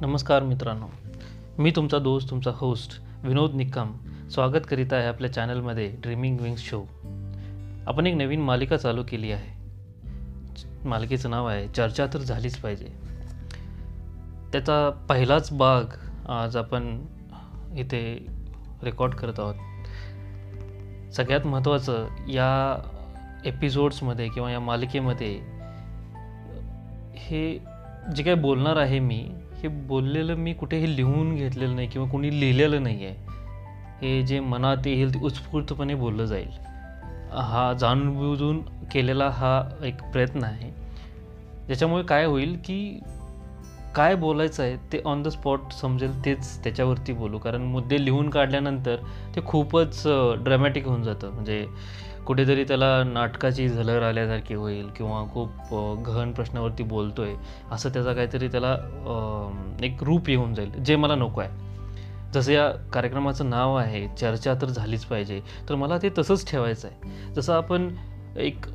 नमस्कार मित्रांनो. मी तुमचा दोस्त तुमचा होस्ट विनोद निकम स्वागत करीत आहे आपल्या चॅनलमध्ये ड्रीमिंग विंग्स शो आपण एक नवीन मालिका चालू केली आहे. मालिकेचं नाव आहे चर्चा तर झालीच पाहिजे. त्याचा पहिलाच भाग आज आपण इथे रेकॉर्ड करत आहोत. सगळ्यात महत्त्वाचं या एपिसोड्समध्ये किंवा या मालिकेमध्ये हे जे काही बोलणार आहे मी हे बोललेलं मी कुठेही लिहून घेतलेलं नाही किंवा कोणी लिहिलेलं नाही आहे. हे जे मनात येईल ते उत्स्फूर्तपणे बोललं जाईल. हा जाणून बुजून केलेला हा एक प्रयत्न आहे. ज्याच्यामुळे काय होईल की काय बोलायचं आहे ते ऑन द स्पॉट समजेल तेच त्याच्यावरती बोलू. कारण मुद्दे लिहून काढल्यानंतर ते खूपच ड्रॅमॅटिक होऊन जातं. म्हणजे कुठेतरी त्याला नाटकाची झलर आल्यासारखी होईल किंवा खूप गहन प्रश्नावरती बोलतो आहे असं त्याचा काहीतरी त्याला एक रूप येऊन जाईल जे मला नको आहे. जसं या कार्यक्रमाचं नाव आहे चर्चा तर झालीच पाहिजे. तर मला ते तसंच ठेवायचं आहे. जसं आपण एक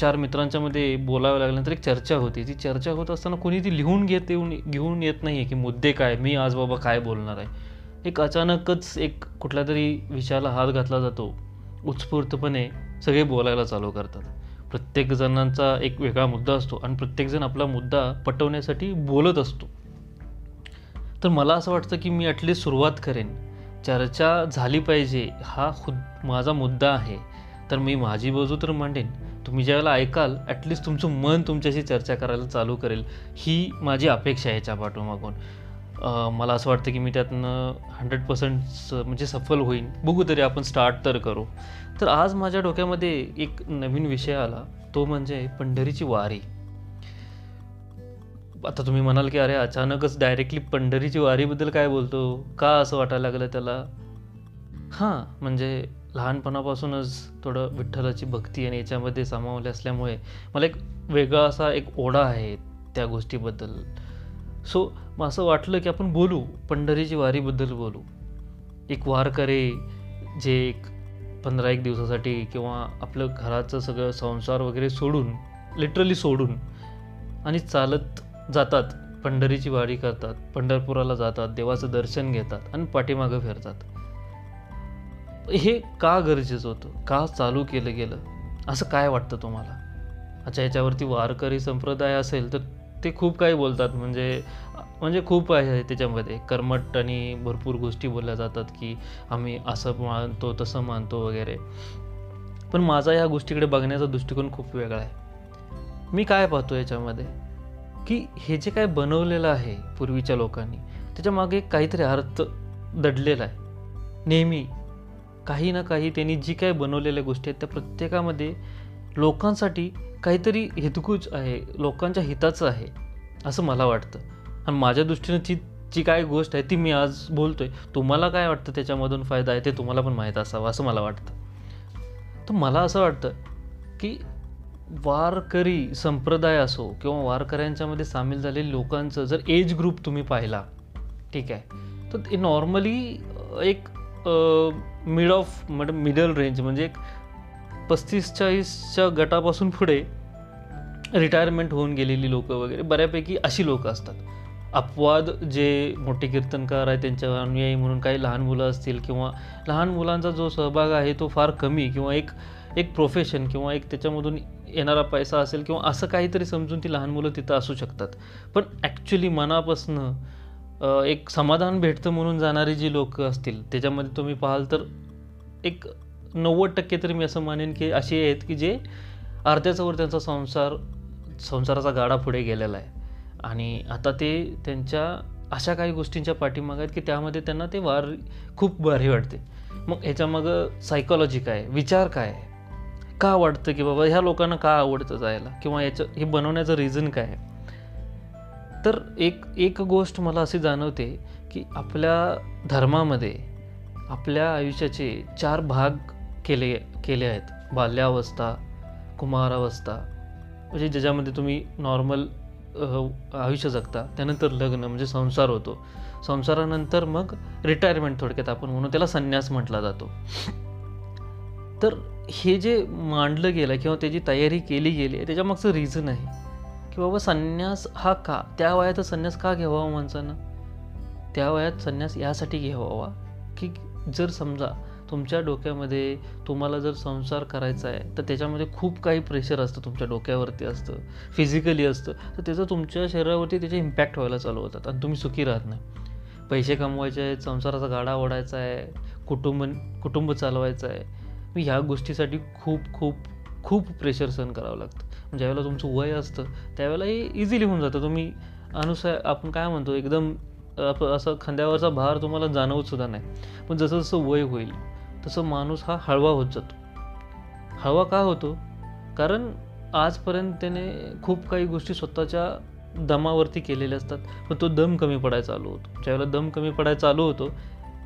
चार मित्रांच्यामध्ये बोलावं लागल्यानंतर एक चर्चा होती. ती चर्चा होत असताना कोणी ती लिहून घेत येऊन घेऊन येत नाही आहे की मुद्दे काय मी आज बाबा काय बोलणार आहे. एक अचानकच एक कुठल्या तरी विषयाला हात घातला जातो. उत्स्फूर्तपणे सगळे बोलायला चालू करतात. प्रत्येक जणांचा एक वेगळा मुद्दा असतो आणि प्रत्येकजण आपला मुद्दा पटवण्यासाठी बोलत असतो. तर मला असं वाटतं की मी ॲटलीस्ट सुरुवात करेन. चर्चा झाली पाहिजे. हा खुद माझा मुद्दा आहे. तर मी माझी बाजू तर मांडेन. तुम्ही ज्यावेळेला ऐकाल ॲटलिस्ट तुमचं मन तुमच्याशी चर्चा करायला चालू करेल. ही माझी अपेक्षा आहे याच्या पाठोमागून मला असं वाटतं की मी त्यातनं हंड्रेड पर्सेंट म्हणजे सफल होईन. बघू तरी आपण स्टार्ट तर करू. तर आज माझ्या डोक्यामध्ये एक नवीन विषय आला. तो म्हणजे पंढरीची वारी. आता तुम्ही म्हणाल की अरे अचानकच डायरेक्टली पंढरीची वारीबद्दल काय बोलतो? का असं वाटायला लागलं त्याला? हां म्हणजे लहानपणापासूनच थोडं विठ्ठलाची भक्ती आणि याच्यामध्ये सामावले असल्यामुळे मला एक वेगळा असा एक ओढा आहे त्या गोष्टीबद्दल. सो मग असं वाटलं की आपण बोलू पंढरीची वारीबद्दल बोलू. एक वारकरे जे एक पंधरा एक दिवसासाठी किंवा आपलं घराचं सगळं संसार वगैरे सोडून लिटरली सोडून आणि चालत जातात पंढरीची वारी करतात पंढरपुराला जातात देवाचं दर्शन घेतात आणि पाठीमागं फिरतात. हे का गरजेचं होतं? का चालू केलं गेलं? असं काय वाटतं तुम्हाला? अच्छा याच्यावरती वारकरी संप्रदाय असेल तर ते खूप काही बोलतात. म्हणजे म्हणजे खूप आहे त्याच्यामध्ये. कर्मट आणि भरपूर गोष्टी बोलल्या जातात की आम्ही असं मानतो तसं मानतो वगैरे. पण माझा ह्या गोष्टीकडे बघण्याचा दृष्टिकोन खूप वेगळा आहे. मी काय पाहतो याच्यामध्ये? की हे जे काय बनवलेलं आहे पूर्वीच्या लोकांनी त्याच्यामागे काहीतरी अर्थ दडलेला आहे. नेहमी काही ना काही त्यांनी जी काय बनवलेल्या गोष्टी आहेत त्या प्रत्येकामध्ये लोकांसाठी काहीतरी हितकूच आहे लोकांच्या हिताचं आहे असं मला वाटतं. आणि माझ्या दृष्टीनं ती जी काय गोष्ट आहे ती मी आज बोलतो आहे तुम्हाला काय वाटतं त्याच्यामधून फायदा आहे ते तुम्हाला पण माहीत असावं असं मला वाटतं. तर मला असं वाटतं की वारकरी संप्रदाय असो किंवा वारकऱ्यांच्यामध्ये सामील झालेल्या लोकांचं जर एज ग्रुप तुम्ही पाहिला ठीक आहे तर ते नॉर्मली एक मिड ऑफ मिडल रेंज म्हणजे एक पस्तीस चाळीसच्या गटापासून पुढे रिटायरमेंट होऊन गेलेली लोकं वगैरे बऱ्यापैकी अशी लोकं असतात. अपवाद जे मोठे कीर्तनकार आहे त्यांच्या अनुयायी म्हणून काही लहान मुलं असतील किंवा लहान मुलांचा जो सहभाग आहे तो फार कमी किंवा एक एक प्रोफेशन किंवा एक त्याच्यामधून येणारा पैसा असेल किंवा असं काहीतरी समजून ती लहान मुलं तिथं असू शकतात. पण ॲक्च्युली मनापासनं एक समाधान भेटतं म्हणून जाणारी जी लोक असतील त्याच्यामध्ये तुम्ही पाहाल तर एक नव्वद टक्के तरी मी असं मानेन की असे आहेत की जे अर्ध्याच्यावर त्यांचा संसार संसाराचा गाडा पुढे गेलेला आहे. आणि आता ते त्यांच्या अशा काही गोष्टींच्या पाठीमाग आहेत की त्यामध्ये त्यांना ते वार खूप भारी वाटते. मग ह्याच्यामागं सायकॉलॉजी काय? विचार काय? का वाटतं की बाबा ह्या लोकांना का आवडतं जायला? किंवा याचं हे बनवण्याचं रिझन काय? आहे तर एक एक गोष्ट मला अशी जाणवते की आपल्या धर्मामध्ये आपल्या आयुष्याचे चार भाग केले केले आहेत. बाल्यावस्था कुमारावस्था म्हणजे ज्याच्यामध्ये तुम्ही नॉर्मल आयुष्य जगता. त्यानंतर लग्न म्हणजे संसार होतो. संसारानंतर मग रिटायरमेंट थोडक्यात आपण म्हणून त्याला संन्यास म्हटला जातो. तर हे जे मांडलं गेलं किंवा त्याची तयारी केली गेली आहे त्याच्यामागचं रिझन आहे. की बाबा संन्यास हा का? त्या वयात संन्यास का घ्यावा हो माणसानं? त्या वयात संन्यास यासाठी घ्यावा. की जर समजा तुमच्या डोक्यामध्ये तुम्हाला जर संसार करायचा आहे तर त्याच्यामध्ये खूप काही प्रेशर असतं तुमच्या डोक्यावरती असतं. फिजिकली असतं. तर त्याचं तुमच्या शरीरावरती त्याचे इम्पॅक्ट व्हायला चालू होतात आणि तुम्ही सुखी राहत नाही. पैसे कमवायचे आहेत संसाराचा गाडा ओढायचा आहे कुटुंब कुटुंब चालवायचं आहे. मी ह्या गोष्टीसाठी खूप खूप खूप प्रेशर सहन करावं लागतं. ज्यावेळेला तुमचं वय असतं त्यावेळेला हे इझिली होऊन जातं. तुम्ही अनुसार आपण काय म्हणतो एकदम असं खांद्यावरचा भार तुम्हाला जाणवत सुद्धा नाही. पण जसं जसं वय होईल तसं माणूस हा हळवा होत जातो. हळवा का होतो? कारण आजपर्यंत त्याने खूप काही गोष्टी स्वतःच्या दमावरती केलेल्या असतात पण तो दम कमी पडायला चालू होतो. ज्यावेळेला दम कमी पडायला चालू होतो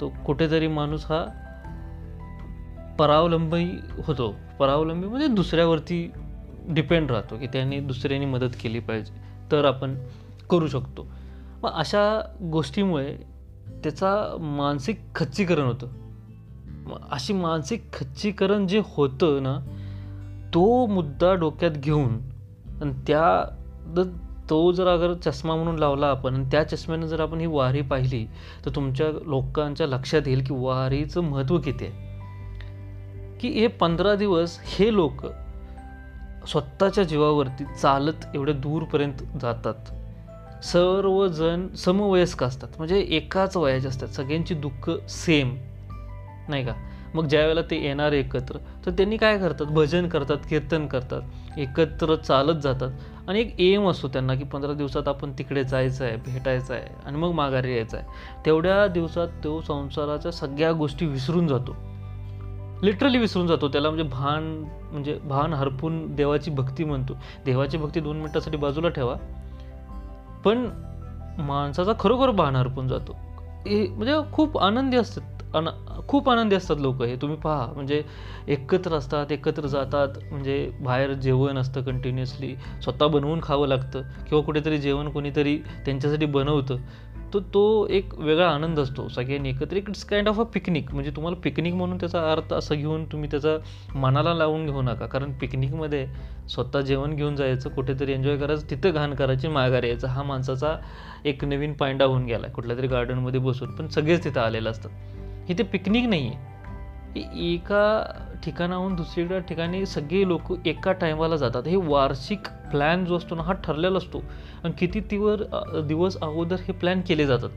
तो कुठेतरी माणूस हा परावलंबी होतो. परावलंबी म्हणजे दुसऱ्यावरती डिपेंड राहतो की त्यांनी दुसऱ्यांनी मदत केली पाहिजे तर आपण करू शकतो. मग अशा गोष्टीमुळे त्याचा मानसिक खच्चीकरण होतं. अशी मानसिक खच्चीकरण जे होतं ना तो मुद्दा डोक्यात घेऊन आणि त्या तो जर अगर चष्मा म्हणून लावला आपण आणि त्या चष्म्यानं जर आपण ही वारी पाहिली तर तुमच्या लोकांच्या लक्षात येईल की वारीचं महत्त्व किती आहे. की हे पंधरा दिवस हे लोक स्वतःच्या जीवावरती चालत एवढ्या दूरपर्यंत जातात. सर्वजण समवयस्क असतात. म्हणजे एकाच वयाचे असतात. सगळ्यांची दुःख सेम नाही का? मग ज्या वेळेला ते येणार एकत्र तर त्यांनी काय करतात? भजन करतात कीर्तन करतात. एकत्र चालत जातात. आणि एक एम असतो त्यांना की पंधरा दिवसात आपण तिकडे जायचं आहे भेटायचं आहे आणि मग माघारी यायचं आहे. तेवढ्या दिवसात तो संसाराच्या सगळ्या गोष्टी विसरून जातो. लिटरली विसरून जातो. त्याला म्हणजे भान म्हणजे भान हरपून देवाची भक्ती म्हणतो. देवाची भक्ती दोन मिनटासाठी बाजूला ठेवा. पण माणसाचा खरोखर भान हरपून जातो. हे म्हणजे खूप आनंदी असतात. अन खूप आनंदी असतात लोक हे. तुम्ही पहा. म्हणजे एकत्र असतात एकत्र जातात. म्हणजे बाहेर जेवण असतं कंटिन्युअसली स्वतः बनवून खावं लागतं. किंवा कुठेतरी जेवण कोणीतरी त्यांच्यासाठी बनवतं. तर तो एक वेगळा आनंद असतो. सगळ्यांनी एकत्र एक it's kind of a picnic म्हणजे तुम्हाला पिकनिक म्हणून त्याचा अर्थ असं घेऊन तुम्ही त्याचा मनाला लावून घेऊ नका. कारण पिकनिकमध्ये स्वतः जेवण घेऊन जायचं कुठेतरी एन्जॉय करायचं तिथं घाण करायची माघार यायचं. हा माणसाचा एक नवीन पायंडा होऊन गेला. कुठल्या तरी गार्डनमध्ये बसून. पण सगळेच तिथं आलेलं असतात. इथे पिकनिक नाही आहे एका ठिकाणाहून दुसरीकडे ठिकाणी सगळे लोक एका टायमाला जातात. हे वार्षिक प्लॅन जो असतो ना हा ठरलेला असतो. आणि किती तीवर दिवस अगोदर हे प्लॅन केले जातात.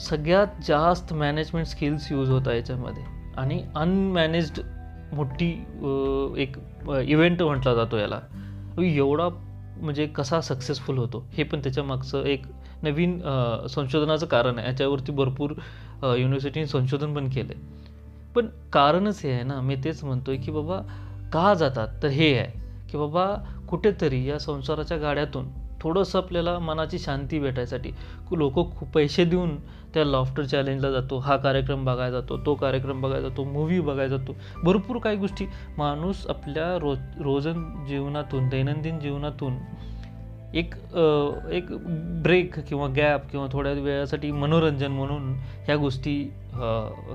सगळ्यात जास्त मॅनेजमेंट स्किल्स यूज होता याच्यामध्ये. आणि अनमॅनेज्ड मोठी एक इव्हेंट म्हटला जातो याला. एवढा म्हणजे कसा सक्सेसफुल होतो? हे पण त्याच्या मागचं एक नवीन संशोधनाचं कारण आहे. याच्यावरती भरपूर युनिव्हर्सिटीने संशोधन पण केलं आहे पण कारणच हे आहे ना मी तेच म्हणतोय की बाबा का जातात? तर हे आहे की बाबा कुठेतरी या संसाराच्या गाड्यातून थोडंसं आपल्याला मनाची शांती भेटायसाठी लोक खूप पैसे देऊन त्या लॉफ्टर चॅलेंजला जातो. हा कार्यक्रम बघायला जातो तो कार्यक्रम बघायला जातो मूव्ही बघायला जातो. भरपूर काही गोष्टी. माणूस आपल्या रोज रोजन जीवनातून दैनंदिन जीवनातून एक एक ब्रेक किंवा गॅप किंवा थोड्या वेळासाठी मनोरंजन म्हणून ह्या गोष्टी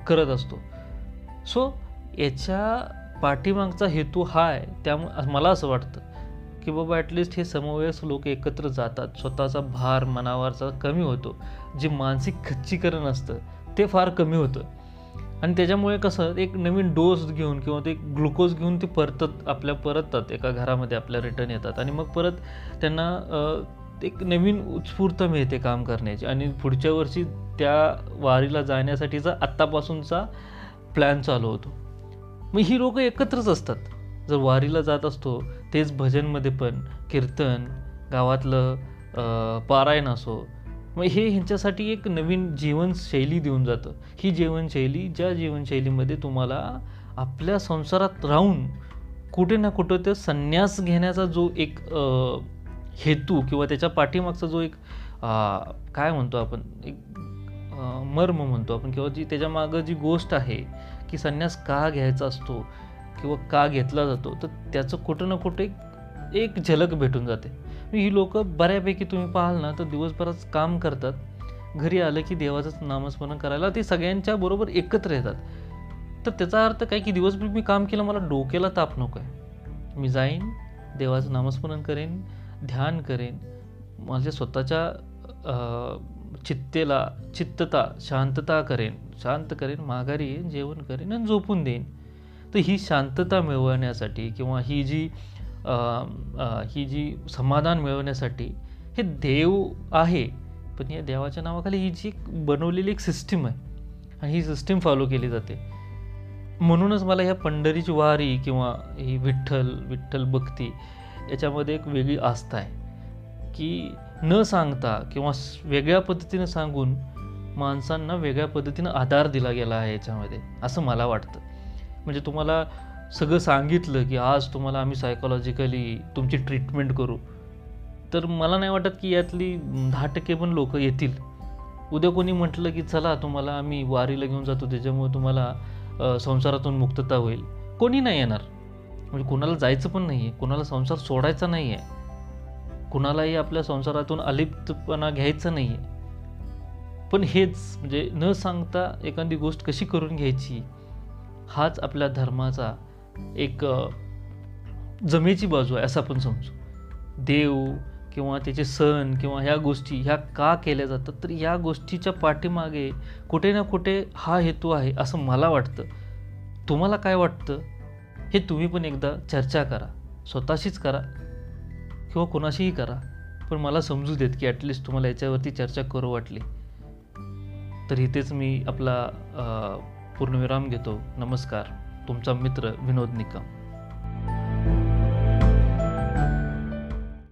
करत असतो. सो याच्या पाठीमागचा हेतू हा आहे त्यामुळे मला असं वाटतं की बाबा ॲटलिस्ट हे समवयस लोक एकत्र जातात. स्वतःचा भार मनावरचा कमी होतो. जे मानसिक खच्चीकरण असतं ते फार कमी होतं. आणि त्याच्यामुळे कसं एक नवीन डोस घेऊन किंवा ते ग्लुकोज घेऊन ते परतत आपल्या परततात. एका घरामध्ये आपल्या रिटर्न येतात. आणि मग परत त्यांना एक नवीन उत्स्फूर्त मिळते काम करण्याची. आणि पुढच्या वर्षी त्या वारीला जाण्यासाठीचा आत्तापासूनचा प्लॅन चालू होतो. मग ही लोकं एकत्रच असतात. जर वारीला जात असतो तेच भजनमध्ये पण कीर्तन गावातलं पारायण असो मग हे ह्यांच्यासाठी एक नवीन जीवनशैली देऊन जातं. ही जीवनशैली ज्या जीवनशैलीमध्ये तुम्हाला आपल्या संसारात राहून कुठे ना कुठं ते संन्यास घेण्याचा जो एक हेतू किंवा त्याच्या पाठीमागचा जो एक काय म्हणतो आपण एक मर्म म्हणतो आपण किंवा जी त्याच्यामागं जी गोष्ट आहे की संन्यास का घ्यायचा असतो किंवा का घेतला जातो तर त्याचं कुठं ना कुठे एक झलक भेटून जाते. ही लोक बऱ्यापैकी तुम्ही पाहाल ना तर दिवसभरात काम करतात घरी आलं की देवाचंच नामस्मरण करायला ते सगळ्यांच्या बरोबर एकत्र येतात. तर त्याचा अर्थ काय की दिवसभर मी काम केलं मला डोक्याला ताप नको आहे मी जाईन देवाचं नामस्मरण करेन ध्यान करेन माझ्या स्वतःच्या चित्तेला चित्तता शांतता करेन. शांत करेन माघारी येईन जेवण करेन आणि झोपून देईन. तर ही शांतता मिळवण्यासाठी किंवा ही जी आ, आ, ही जी समाधान मिळवण्यासाठी हे देव आहे. पण या देवाच्या नावाखाली ही जी एक बनवलेली एक सिस्टीम आहे आणि ही सिस्टीम फॉलो केली जाते. म्हणूनच मला ह्या पंढरीची वारी किंवा ही विठ्ठल विठ्ठल भक्ती याच्यामध्ये एक वेगळी आस्था आहे. की न सांगता किंवा वेगळ्या पद्धतीने सांगून माणसांना वेगळ्या पद्धतीनं आधार दिला गेला आहे याच्यामध्ये असं मला वाटतं. म्हणजे तुम्हाला सगळं सांगितलं की आज तुम्हाला आम्ही सायकोलॉजिकली तुमची ट्रीटमेंट करू. तर मला नाही वाटत की यातली दहा टक्के पण लोक येतील. उद्या कोणी म्हटलं की चला तुम्हाला आम्ही वारीला घेऊन जातो त्याच्यामुळे तुम्हाला संसारातून मुक्तता होईल. कोणी नाही येणार. म्हणजे कोणाला जायचं पण नाही आहे कोणाला संसार सोडायचा नाही आहे कुणालाही आपल्या संसारातून अलिप्तपणा घ्यायचा नाही आहे पण हेच म्हणजे न सांगता एखादी गोष्ट कशी करून घ्यायची हाच आपल्या धर्माचा एक जमेची बाजू आहे असं आपण समजू. देव किंवा त्याचे सण किंवा ह्या गोष्टी ह्या का केल्या जातात? तर या गोष्टीच्या पाठीमागे कुठे ना कुठे हा हेतू आहे असं मला वाटतं. तुम्हाला काय वाटतं? हे तुम्ही पण एकदा चर्चा करा. स्वतःशीच करा. किंवा कोणाशीही करा पण मला समजू देत की ॲटलिस्ट तुम्हाला याच्यावरती चर्चा करू वाटली. तर इथेच मी आपला पूर्णविराम घेतो. नमस्कार. तुमचा मित्र विनोद निकम.